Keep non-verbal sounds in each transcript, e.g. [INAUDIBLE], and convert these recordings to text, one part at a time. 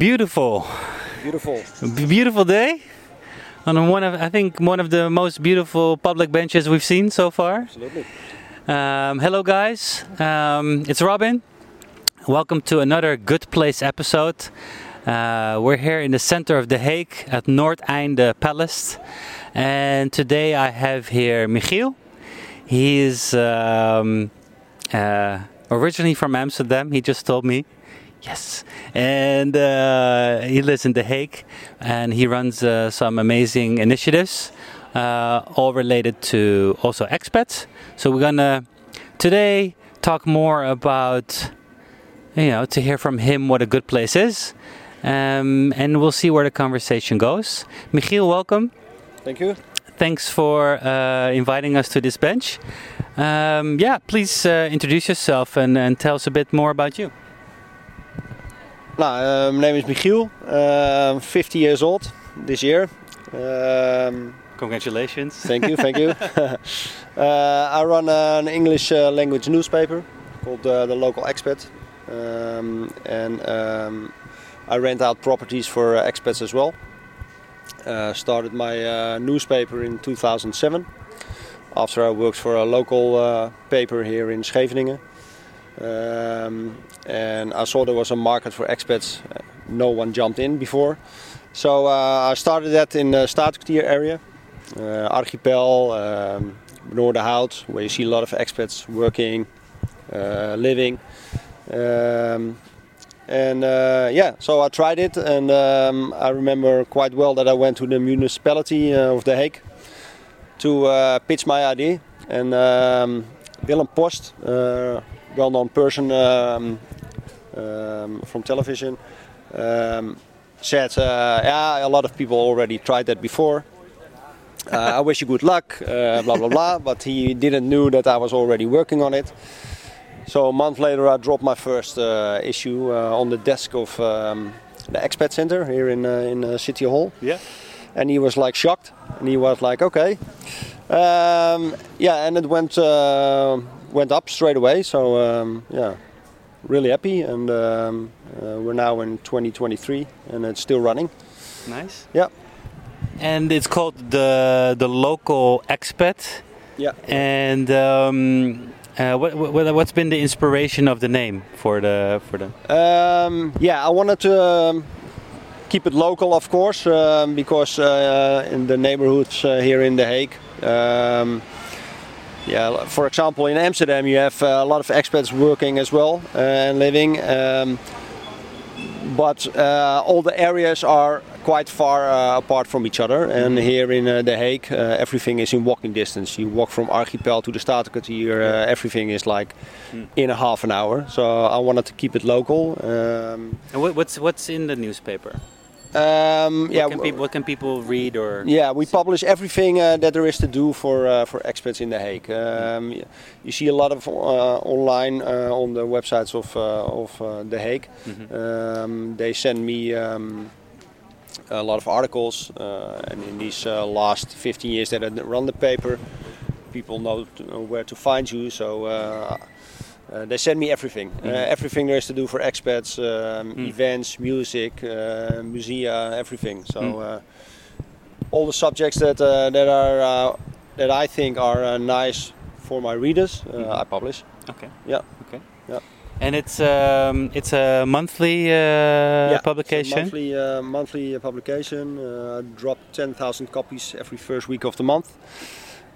Beautiful, Beautiful. Beautiful day. On one of, I think, one of the most beautiful public benches we've seen so far. Absolutely. Um, hello, guys. Um, it's Robin. Welcome to another Good Place episode. Uh, we're here in the center of The Hague at Noordeinde Palace, and today I have here Michiel. He is um, uh, originally from Amsterdam. He just told me. Yes, and uh, he lives in The Hague, and he runs uh, some amazing initiatives, uh, all related to also expats. So we're gonna today talk more about, you know, to hear from him what a good place is, um, and we'll see where the conversation goes. Michiel, welcome. Thank you. Thanks for uh, inviting us to this bench. Um, yeah, please uh, introduce yourself and, and tell us a bit more about you. Nou, uh, my name is Michiel. Uh, 50 years old this year. Um, Congratulations. thank you, thank you. uh, [LAUGHS] [LAUGHS] I run an English uh, language newspaper called uh, The Local Expat. Um, and um, I rent out properties for expats as well. Uh, started my uh, newspaper in 2007 after I worked for a local paper here in Scheveningen. Um, and I saw there was a market for expats. No one jumped in before. So uh, I started that in the Staatskwartier area, uh, Archipel, um, Noorderhout, where you see a lot of expats working, uh, living. Um, and uh, yeah, so I tried it, and um, I remember quite well that I went to the municipality uh, of The Hague to uh, pitch my idea. And um, Willem Post, uh, well-known person um, um, from television, um, said, uh, "Yeah, a lot of people already tried that before. Uh, I wish you good luck." Uh, blah blah blah. [LAUGHS] But he didn't knew that I was already working on it. So a month later, I dropped my first uh, issue uh, on the desk of um, the expat center here in uh, in City Hall Yeah. and he was like shocked and he was like okay um, yeah and it went uh, went up straight away so um, yeah really happy and um, uh, we're now in 2023 and it's still running Nice. yeah And it's called the the local expat. yeah And um, uh, what, what what's been the inspiration of the name for the for the? Um, yeah, I wanted to um, keep it local, of course, um, because uh, in the neighborhoods uh, here in The Hague, um, yeah, for example, in Amsterdam, you have uh, a lot of expats working as well uh, and living, um, but uh, all the areas are quite far uh, apart from each other. And here in The Hague, everything is in walking distance. You walk from Archipel to the Statenkwartier, uh, everything is like in a half an hour. So I wanted to keep it local. Um, And what's what's in the newspaper? Um, What yeah, can people what can people read or? yeah, we publish everything uh, that there is to do for uh, for expats in The Hague. Um, y- you see a lot of uh, online uh, on the websites of uh, of uh, The Hague. Um, they send me um, a lot of articles, uh, and in these uh, last 15 years that I run the paper, people know to, where to find you. So. Uh, they send me everything, uh, everything there is to do for expats, um, events, music, uh, musea, everything. So uh, all the subjects that uh, that are uh, that I think are uh, nice for my readers, uh, I publish. Okay. Yeah. Okay. Yeah. And it's um, it's a monthly uh, Yeah, it's a publication. monthly uh, monthly publication. Uh, I drop 10,000 copies every first week of the month.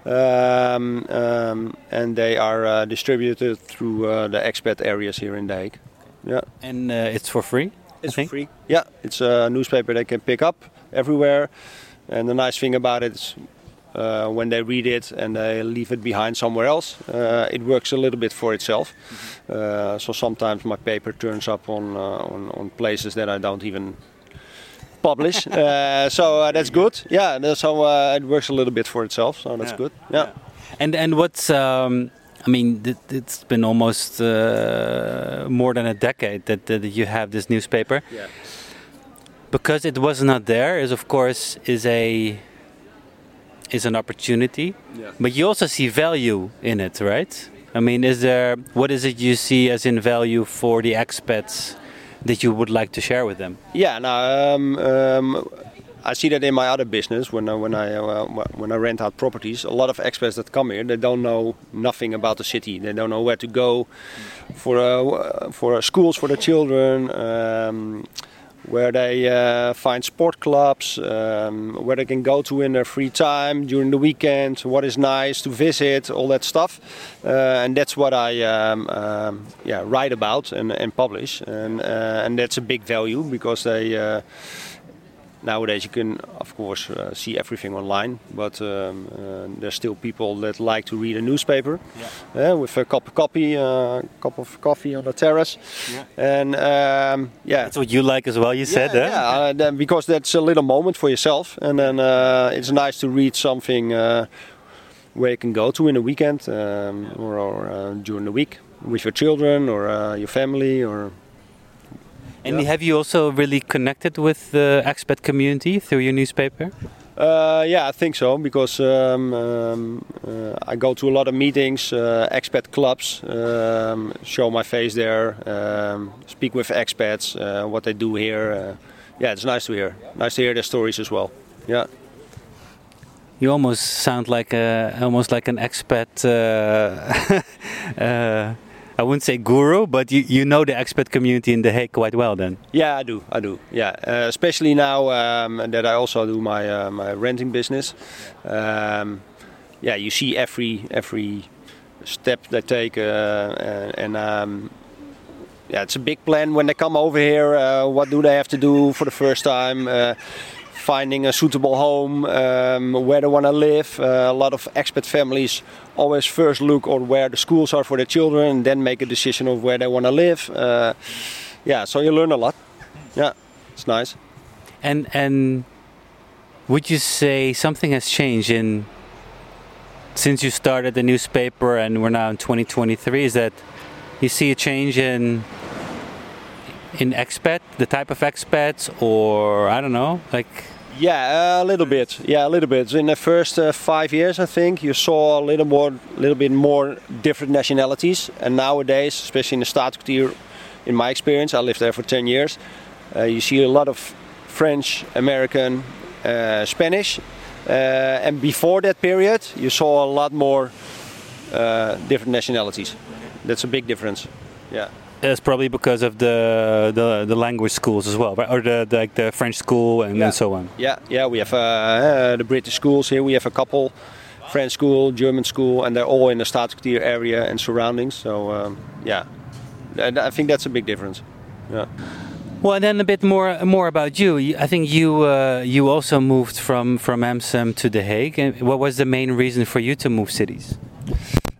Um, um, and they are uh, distributed through uh, the expat areas here in The Hague. Yeah. And uh, it's for free. It's think? free. Yeah, it's a newspaper they can pick up everywhere. And the nice thing about it is uh, when they read it and they leave it behind somewhere else, uh, it works a little bit for itself. Uh, so sometimes my paper turns up on, uh, on, on places that I don't even publish. [LAUGHS] uh, so uh, that's good. Yeah, and so uh, it works a little bit for itself. So that's Yeah. good. Yeah. And and what's um, I mean, it's been almost uh, more than a decade that, that you have this newspaper. Yeah. Because it was not there, is of course is a is an opportunity. Yeah. But you also see value in it, right? I mean, is there what is it you see as in value for the expats that you would like to share with them? Yeah, now um, um, I see that in my other business when I, when I uh, when I rent out properties. A lot of expats that come here, they don't know nothing about the city. They don't know where to go for uh, for schools for the children. Um, where they uh, find sport clubs, um, where they can go to in their free time during the weekend, what is nice to visit, all that stuff, uh, and that's what I um, um, yeah write about and, and publish, and uh, and that's a big value because they uh, nowadays you can of course uh, see everything online but um, uh, there's still people that like to read a newspaper yeah. uh, with a cup of coffee uh, cup of coffee on the terrace yeah. and um, yeah that's what you like as well you said yeah, yeah uh, because that's a little moment for yourself and then uh, it's nice to read something where you can go to in a weekend um, or, or during the week with your children or your family or and yeah. have you also really connected with the expat community through your newspaper? Uh, yeah, I think so because um, um, uh, I go to a lot of meetings, uh, expat clubs, um, show my face there, um, speak with expats, uh, what they do here. Uh, yeah, it's nice to hear. Nice to hear their stories as well. Yeah. You almost sound like a, almost like an expat uh, [LAUGHS] I wouldn't say guru, but you, you know the expat community in The Hague quite well then. Yeah, I do. I do. Yeah, uh, especially now um, that I also do my uh, my renting business. Um, yeah, you see every every step they take, uh, and um, yeah, it's a big plan when they come over here. Uh, what do they have to do for the first time? Finding a suitable home, um, where they want to live. Uh, a lot of expat families always first look on where the schools are for their children and then make a decision of where they want to live. Uh, yeah, so you learn a lot. Yeah, it's nice. And and would you say something has changed in since you started the newspaper and we're now in 2023? Is that you see a change in in expat, the type of expats, or I don't know, like yeah, a little bit. Yeah, a little bit. In the first uh, five years, I think you saw a little more, little bit more different nationalities. And nowadays, especially in the Staatskwartier, in my experience, I lived there for ten years. Uh, you see a lot of French, American, uh, Spanish, uh, and before that period, you saw a lot more uh, different nationalities. That's a big difference. Yeah. It's probably because of the, the, the language schools as well, right? or the, the, like the French school and, yeah. and so on. Yeah, yeah. We have uh, uh, the British schools here. We have a couple, French school, German school, and they're all in the Staatskwartier area and surroundings. So um, yeah, and I think that's a big difference. Yeah. Well, and then a bit more more about you. I think you uh, you also moved from from Amsterdam to The Hague. And what was the main reason for you to move cities?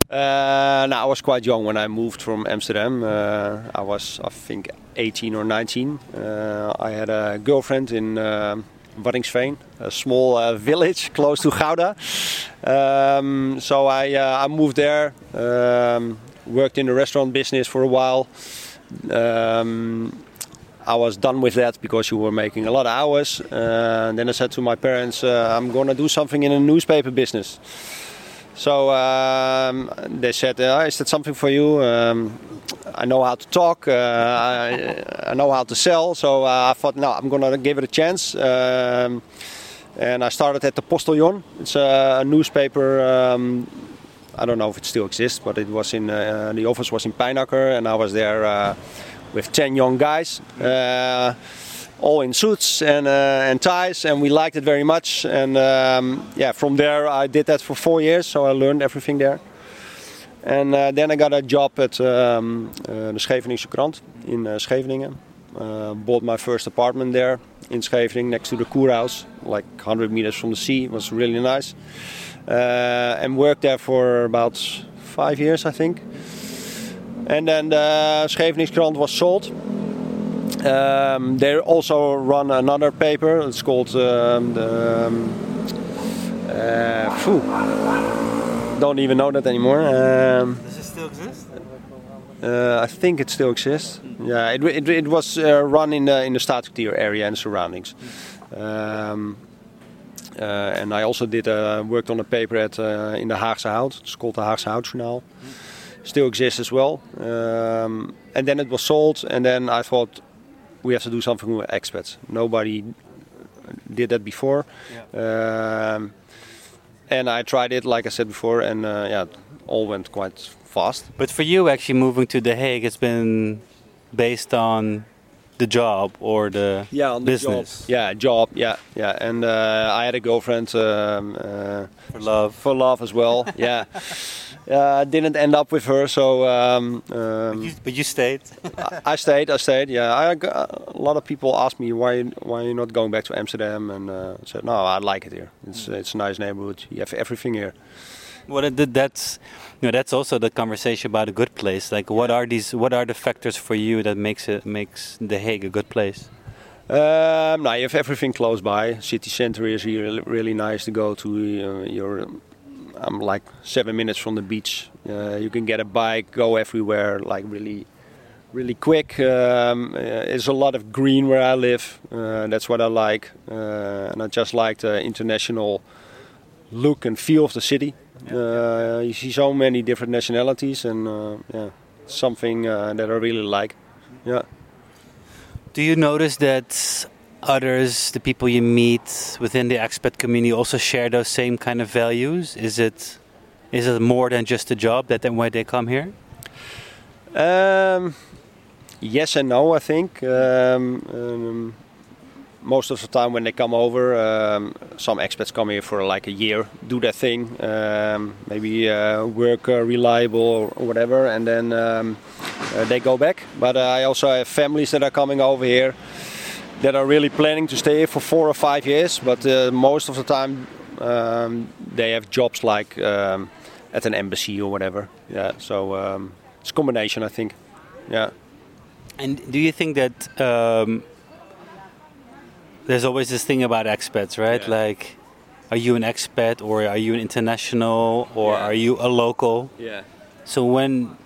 Uh, now I was quite young when I moved from Amsterdam. Uh, I was, I think, 18 or 19. Uh, I had a girlfriend in uh, Waddinxveen, a small uh, village close to Gouda. Um, so I, uh, I moved there, um, worked in the restaurant business for a while. Um, I was done with that because you were making a lot of hours. Uh, then I said to my parents, I'm going to do something in a newspaper business. So um, they said, uh, "Is that something for you?" Um, I know how to talk. Uh, I, I, know how to sell. So uh, I thought, no, I'm gonna give it a chance. Um, and I started at the Postillon. It's a, newspaper. Um, I don't know if it still exists, but it was in uh, the office was in Pijnacker, and I was there uh, with ten young guys. Uh, all in suits and uh, and ties, and we liked it very much. And um, yeah, from there I did that for four years, so I learned everything there. And uh, then I got a job at um, uh, the Scheveningse Krant in uh, Scheveningen. Uh, bought my first apartment there in Scheveningen, next to the Kurhaus, like 100 meters from the sea. It was really nice. Uh, and worked there for about five years, I think. And then the Scheveningse Krant was sold um, they also run another paper. It's called um, the. Um, uh, don't even know that anymore. Um, Does it still exist? Uh, I think it still exists. Yeah, it, it, it was uh, run in the in the Staatskwartier area and surroundings. Um, uh, and I also did uh, worked on a paper at uh, in the Haagse Hout. It's called the Haagse Hout Journal. Still exists as well. Um, and then it was sold, and then I thought we have to do something with expats. Nobody did that before. Um, and I tried it, like I said before, and uh, yeah, it all went quite fast. But for you, actually moving to The Hague, it's been based on the job or the yeah on the business. job. Yeah, job. Yeah, yeah. And uh, I had a girlfriend um, uh, For love. for love as well. [LAUGHS] yeah. Uh, didn't end up with her, so um, But um, you, but you stayed. I I stayed. I stayed. Yeah, I, g- a lot of people ask me why why you're not going back to Amsterdam, and uh, I said no, I like it here. It's it's a nice neighborhood. You have everything here. Well, that's you know that's also the conversation about a good place. Like what are these? What are the factors for you that makes it makes The Hague a good place? Um, now you have everything close by. City center is really, really nice to go to. Uh, you're, I'm like seven minutes from the beach. Uh, you can get a bike, go everywhere, like really, really quick. Um, uh, there's a lot of green where I live. Uh, that's what I like, uh, and I just like the international look and feel of the city. Uh, you see so many different nationalities, and uh, yeah, something uh, that I really like. Yeah. Do you notice that others, the people you meet within the expat community, also share those same kind of values? Is it is it more than just a job that then why they come here? Um, yes and no, I think. Um, um, most of the time when they come over, um, some expats come here for like a year, do their thing, um, maybe uh, work uh, reliable or, whatever, and then um, uh, they go back. But uh, I also have families that are coming over here that are really planning to stay here for four or five years, but uh, most of the time um, they have jobs like um, at an embassy or whatever. Yeah, so um, it's a combination, I think. Yeah. And do you think that um, there's always this thing about expats, right? Yeah. Like, are you an expat or are you an international or Yeah. are you a local? Yeah. So when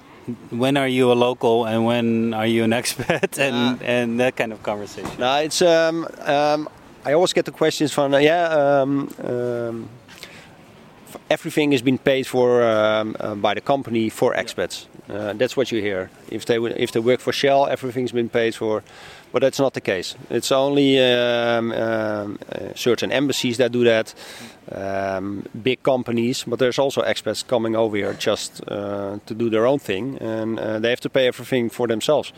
when are you a local and when are you an expat [LAUGHS] and and that kind of conversation? No, it's um, um, I always get the questions from uh, yeah. Um, um, everything has been paid for um, uh, by the company for expats. Uh, that's what you hear. If they if they work for Shell, everything's been paid for, but that's not the case. It's only um, um, uh, certain embassies that do that, um, big companies. But there's also expats coming over here just uh, to do their own thing, and uh, they have to pay everything for themselves.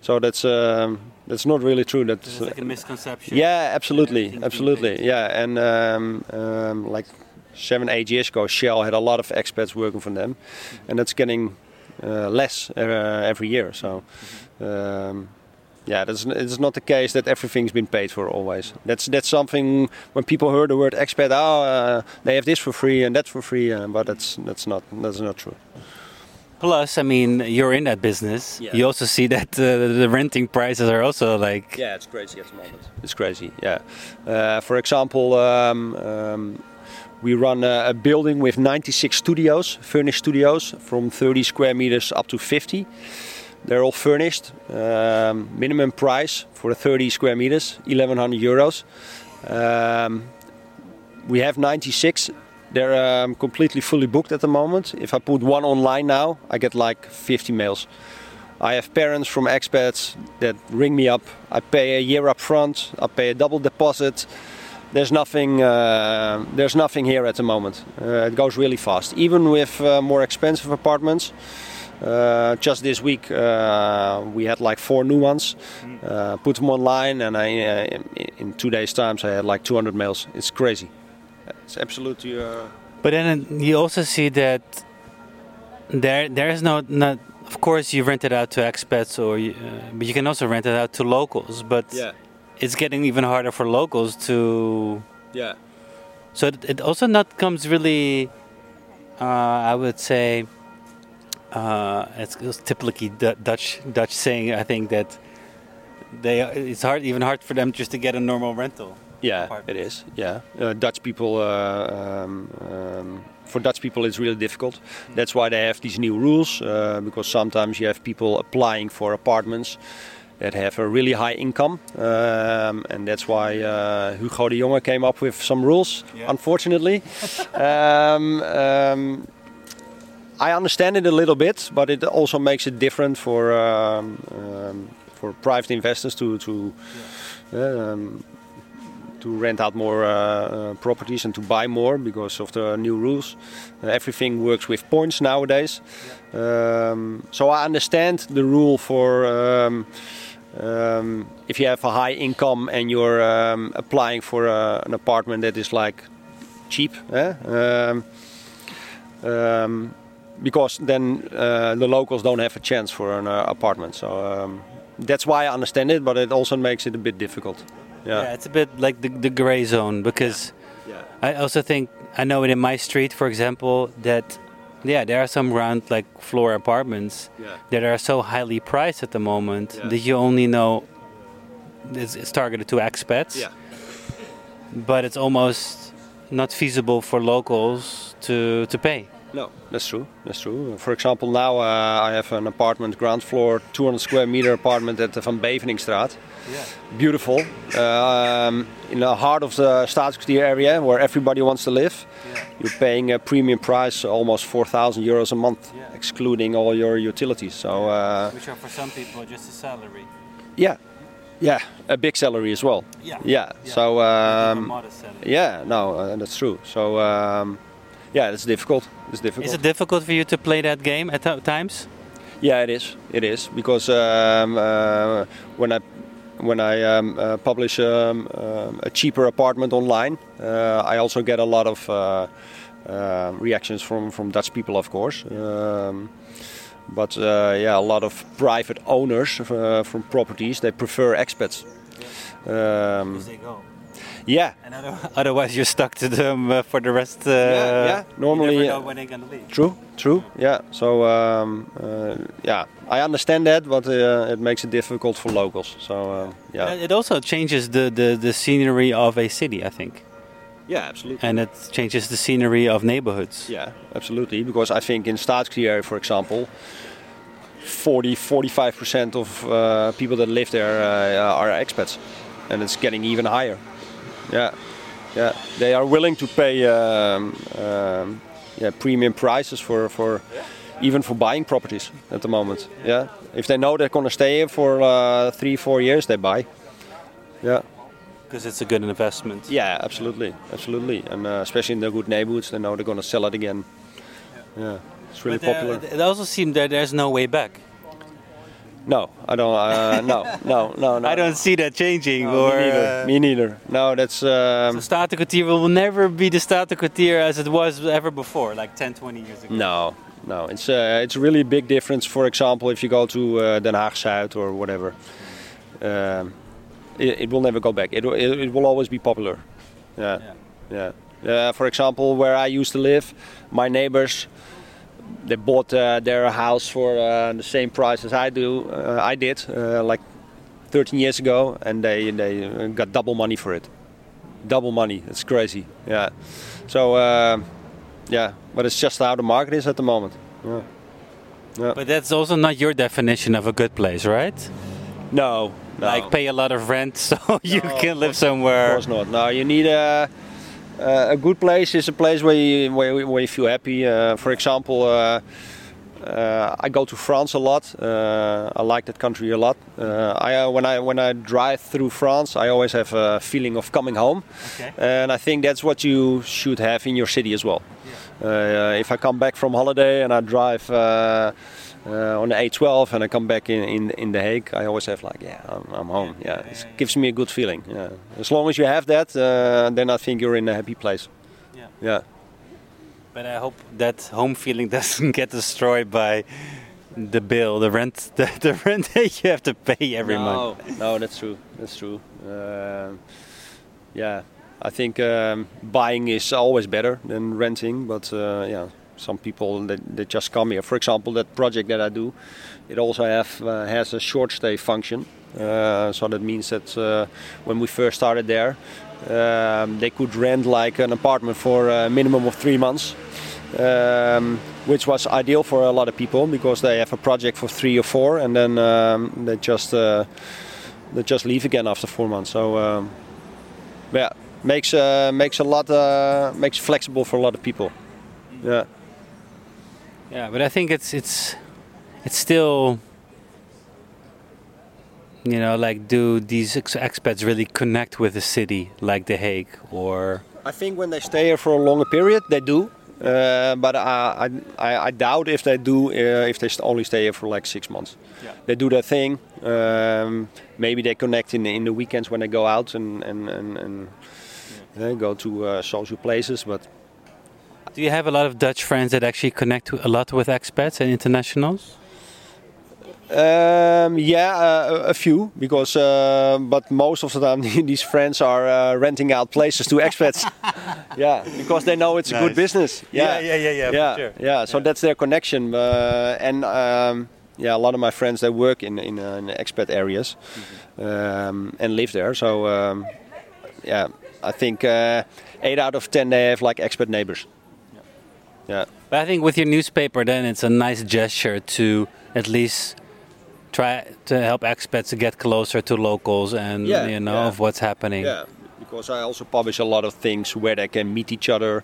So that's um, that's not really true. That's like a misconception. yeah, absolutely, absolutely. Yeah, and um, um, like seven, eight years ago, Shell had a lot of expats working for them, and that's getting uh, less uh, every year. So, um, yeah, that's it's not the case that everything's been paid for always. That's that's something when people hear the word expat, oh, uh, they have this for free and that's for free, uh, but that's that's not that's not true. Plus, I mean, you're in that business. Yeah. You also see that uh, the renting prices are also like Yeah, it's crazy at the moment. It's crazy. Yeah. Uh, for example, um, um, we run a, a building with 96 studios, furnished studios, from 30 square meters up to 50. They're all furnished. Um, minimum price for the 30 square meters, 1100 euros. Um, we have 96. They're um, completely fully booked at the moment. If I put one online now, I get like 50 mails. I have parents from expats that ring me up. I pay a year up front. I pay a double deposit. There's nothing. Uh, there's nothing here at the moment. Uh, it goes really fast. Even with uh, more expensive apartments. Uh, just this week uh, we had like four new ones. Uh, put them online, and I uh, in, in two days' time I had like 200 mails. It's crazy. It's absolutely. Uh, But then you also see that there there is no not. Of course, you rent it out to expats, or you, uh, but you can also rent it out to locals. But it's getting even harder for locals to. yeah. So it, it also not comes really. Uh, I would say. Uh, it's, it's typically Du- Dutch Dutch saying. I think that they it's hard even hard for them just to get a normal rental. Yeah, apartment. it is. Yeah, uh, Dutch people. Uh, um, um, for Dutch people, it's really difficult. That's why they have these new rules. Uh, because sometimes you have people applying for apartments that have a really high income, um, and that's why uh, Hugo de Jonge came up with some rules. Yeah. Unfortunately, [LAUGHS] um, um, I understand it a little bit, but it also makes it different for um, um, for private investors to to um, to rent out more uh, uh, properties and to buy more because of the new rules. Uh, everything works with points nowadays. Um, so I understand the rule for. Um, um, if you have a high income and you're applying for a, an apartment that is like cheap, eh? um, because then uh, the locals don't have a chance for an uh, apartment. So um, that's why I understand it, but it also makes it a bit difficult. Yeah, Yeah, it's a bit like the, the gray zone because yeah, I also think I know it in my street, for example, that yeah, there are some ground like floor apartments yeah. that are so highly priced at the moment Yeah. that you only know it's, it's targeted to expats, yeah. but it's almost not feasible for locals to to pay. No, that's true. That's true. For example, now uh, I have an apartment, ground floor, 200 square meter apartment at the Van Beverningkstraat. Yeah. Beautiful, um, in the heart of the Staatskwartier area where everybody wants to live. Yeah. You're paying a premium price, almost 4,000 euros a month, Yeah. excluding all your utilities. So uh, Which are for some people just a salary. yeah, yeah, a big salary as well. Yeah. Yeah. So um, modest salary. yeah, no, uh, that's true. So um, yeah, it's difficult. It's difficult. Is it difficult for you to play that game at times? Yeah, it is. It is because um, uh, when I when I um, uh, publish um, um, a cheaper apartment online, uh, I also get a lot of uh, uh, reactions from from Dutch people, of course. Um, but uh, yeah, a lot of private owners uh, from properties they prefer expats. Um, they go. Yeah, And [LAUGHS] otherwise, you're stuck to them uh, for the rest. Uh, Yeah, yeah. Normally, you never know when they're gonna leave. True, true. Yeah. So um, uh, yeah, I understand that, but uh, it makes it difficult for locals. So uh, yeah, It also changes the, the, the scenery of a city, I think, yeah, absolutely. and it changes the scenery of neighborhoods. Yeah, absolutely. Because I think in Staatskwartier, for example, 40, 45 percent of uh, people that live there uh, are expats, and it's getting even higher. Yeah, yeah. They are willing to pay um, um, yeah premium prices for for even for buying properties at the moment. Yeah, if they know they're gonna stay here for uh, three, four years, they buy. Yeah. Because it's a good investment. Yeah, absolutely, absolutely, and uh, especially in the good neighborhoods, they know they're gonna sell it again. Yeah, it's really But, uh, popular. It also seems that there's no way back. No, I don't. Uh, no, no, no, no. [LAUGHS] I don't see that changing. No, or me neither. uh, me neither. No, that's. Um, the Statenkwartier will never be the Statenkwartier as it was ever before, like 10, 20 years ago. no, no. It's uh, it's a really big difference. For example, if you go to uh, Den Haag Zuid or whatever, um, it, it will never go back. It, will- it it will always be popular. Yeah, Yeah. yeah. Uh, for example, where I used to live, my neighbors. They bought uh, their house for uh, the same price as I do. Uh, I did uh, like 13 years ago, and they they got double money for it. Double money. It's crazy. Yeah. So uh, yeah, but it's just how the market is at the moment. Yeah. Yeah. But that's also not your definition of a good place, right? No. No. Like pay a lot of rent [LAUGHS] so you No, can of live Of somewhere. course not. No, you need a a a good place is a place where you where, where you feel happy. Uh, for example, uh, uh, I go to France a lot. Uh, I like that country a lot. Uh, I uh, when I when I drive through France, I always have a feeling of coming home, Okay. and I think that's what you should have in your city as well. Uh, if I come back from holiday and I drive. Uh, uh, on the A12 and I come back in, in in The Hague, I always have like, yeah, I'm, I'm home. Yeah, it gives me a good feeling. Yeah, as long as you have that, uh, then I think you're in a happy place. Yeah. Yeah, But I hope that home feeling [LAUGHS] doesn't get destroyed by the bill, the rent, [LAUGHS] the, the rent that you have to pay every no, month. No, that's true. That's true. Um yeah, I think um, buying is always better than renting, but uh, yeah, some people that, that just come here. For example, that project that I do, it also have uh, has a short stay function. Uh, so that means that uh, when we first started there, um, they could rent like an apartment for a minimum of three months. Um, which was ideal for a lot of people because they have a project for three or four and then um, they just uh, they just leave again after four months. So um, yeah, makes uh, makes a lot uh, makes flexible for a lot of people. Yeah, Yeah, but I think it's it's it's still you know, like do these ex- expats really connect with the city like The Hague or? I think when they stay here for a longer period, they do. Uh, but I, I, I doubt if they do uh, if they only stay here for like six months. Yeah. They do their thing. Um, maybe they connect in the, in the weekends when they go out and and and, and uh, go to uh, social places. But Do you have a lot of Dutch friends that actually connect to, a lot with expats and internationals? um, yeah, uh, a a few because uh, but most of the time [LAUGHS] these friends are uh, renting out places to expats. [LAUGHS] yeah, because they know it's a good business. Yeah, yeah, yeah, yeah, for yeah, sure. yeah. So that's their connection. Uh, and um, yeah, a lot of my friends they work in in, uh, in expat areas um, and live there. So um, yeah, I think uh, eight out of ten they have like expat neighbors. Yeah. But I think with your newspaper, then it's a nice gesture to at least try to help expats to get closer to locals and Yeah, you know yeah. of what's happening. Yeah, because I also publish a lot of things where they can meet each other.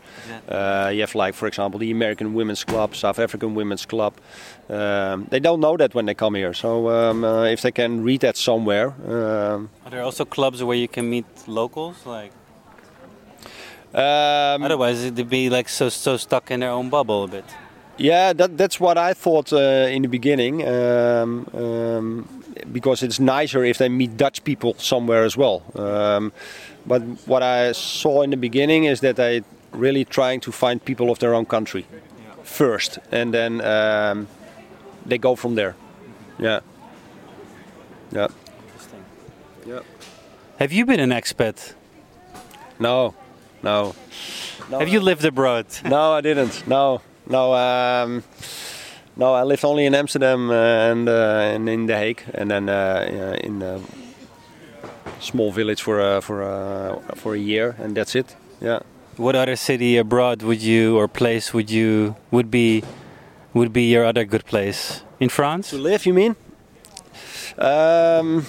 Uh, you have, like, for example, the American Women's Club, South African Women's Club. Um, they don't know that when they come here. So um, uh, if they can read that somewhere, um, Are there also clubs where you can meet locals? Like um, otherwise, it'd be like so so stuck in their own bubble a bit. Yeah, that, that's what I thought uh, in the beginning. Um, um, because it's nicer if they meet Dutch people somewhere as well. Um, but what I saw in the beginning is that they really trying to find people of their own country first, and then um, they go from there. Yeah. Yeah. Yeah. Have you been an expat? No. No. no Have you lived abroad? No, I didn't. No, no, um, no. I lived only in Amsterdam uh, and uh, and in The Hague, and then uh, uh, in a small village for uh, for uh, for a year, and that's it. Yeah. What other city abroad would you or place would you would be would be your other good place in France? To live, you mean? Um,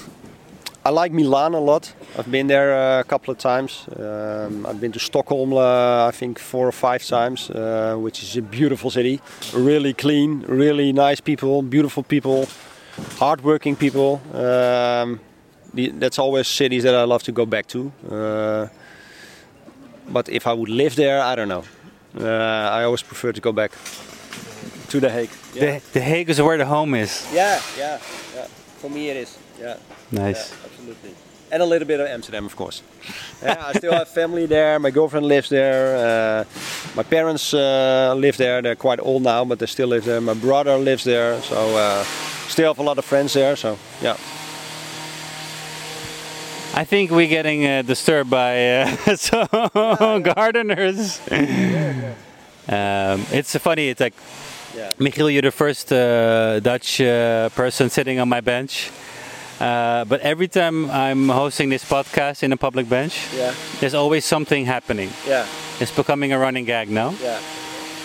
I like Milan a lot. I've been there uh, a couple of times. Um, I've been to Stockholm, uh, I think, four or five times, uh, which is a beautiful city. Really clean, really nice people, beautiful people, hardworking people. Um, the, that's always cities that I love to go back to. Uh, but if I would live there, I don't know. Uh, I always prefer to go back to The Hague. The, the Hague is where the home is. Yeah, yeah, yeah. For me, it is. Yeah. Nice. Yeah, absolutely. And a little bit of Amsterdam, of course. yeah, I still have family there. My girlfriend lives there. Uh, my parents uh, live there. They're quite old now, but they still live there. My brother lives there, so uh, still have a lot of friends there. So yeah. I think we're getting uh, disturbed by uh, [LAUGHS] some gardeners. um, it's funny. It's like Yeah. Michiel, you're the first uh, Dutch uh, person sitting on my bench. Uh, but every time I'm hosting this podcast in a public bench, Yeah. there's always something happening. Yeah. It's becoming a running gag now. Yeah.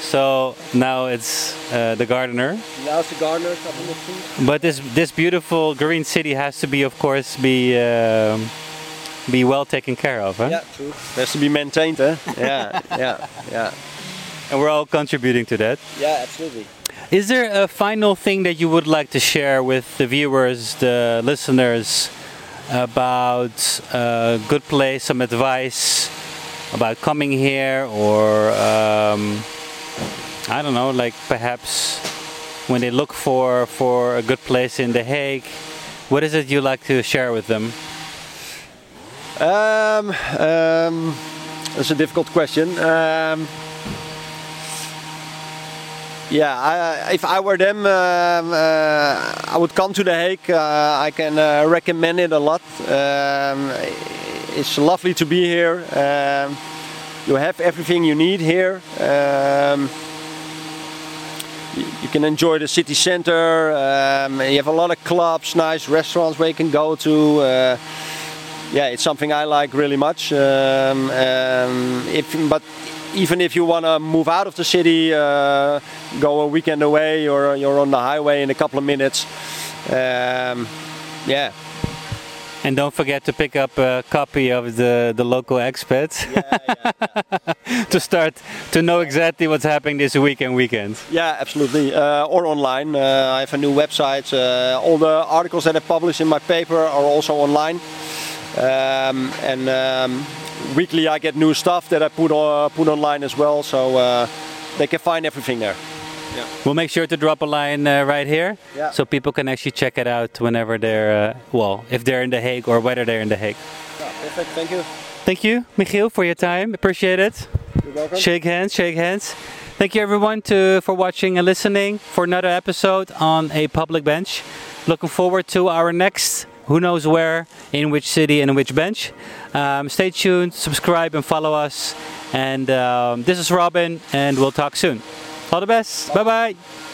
So now it's uh, the gardener. Now it's the gardener, couple of things. But this this beautiful green city has to be, of course, be um, be well taken care of, huh? Yeah, true. Has to be maintained, huh? [LAUGHS] yeah, yeah, yeah. And we're all contributing to that. Yeah, absolutely. Is there a final thing that you would like to share with the viewers, the listeners, about a good place, some advice about coming here, or um, I don't know, like perhaps when they look for for a good place in The Hague, what is it you like to share with them? Um, um, that's a difficult question. Um, yeah, I, if I were them, uh, I would come to The Hague. Uh, I can recommend it a lot. Um, it's lovely to be here. Um, you have everything you need here. Um, you can enjoy the city center. Um, you have a lot of clubs, nice restaurants where you can go to. Yeah, it's something I like really much. Um, um, if, but even if you want to move out of the city, uh, go a weekend away, or you're on the highway in a couple of minutes, um, yeah, And don't forget to pick up a copy of the, the local expat Yeah, yeah, [LAUGHS] to start to know exactly what's happening this week and weekend. yeah, absolutely. Uh, or online. Uh, I have a new website. Uh, all the articles that I publish in my paper are also online. Um, and um, weekly I get new stuff that I put on, put online as well. So uh, they can find everything there. We'll make sure to drop a line uh, right here Yeah. so people can actually check it out whenever they're, uh, well, if they're in The Hague or whether they're in The Hague. perfect. Thank you. Thank you, Michiel, for your time. Appreciate it. You're welcome. Shake hands, shake hands. Thank you everyone to for watching and listening for another episode on a public bench. Looking forward to our next who knows where, in which city, and which bench. Um, stay tuned, subscribe, and follow us. And um, this is Robin, and we'll talk soon. All the best. Bye bye.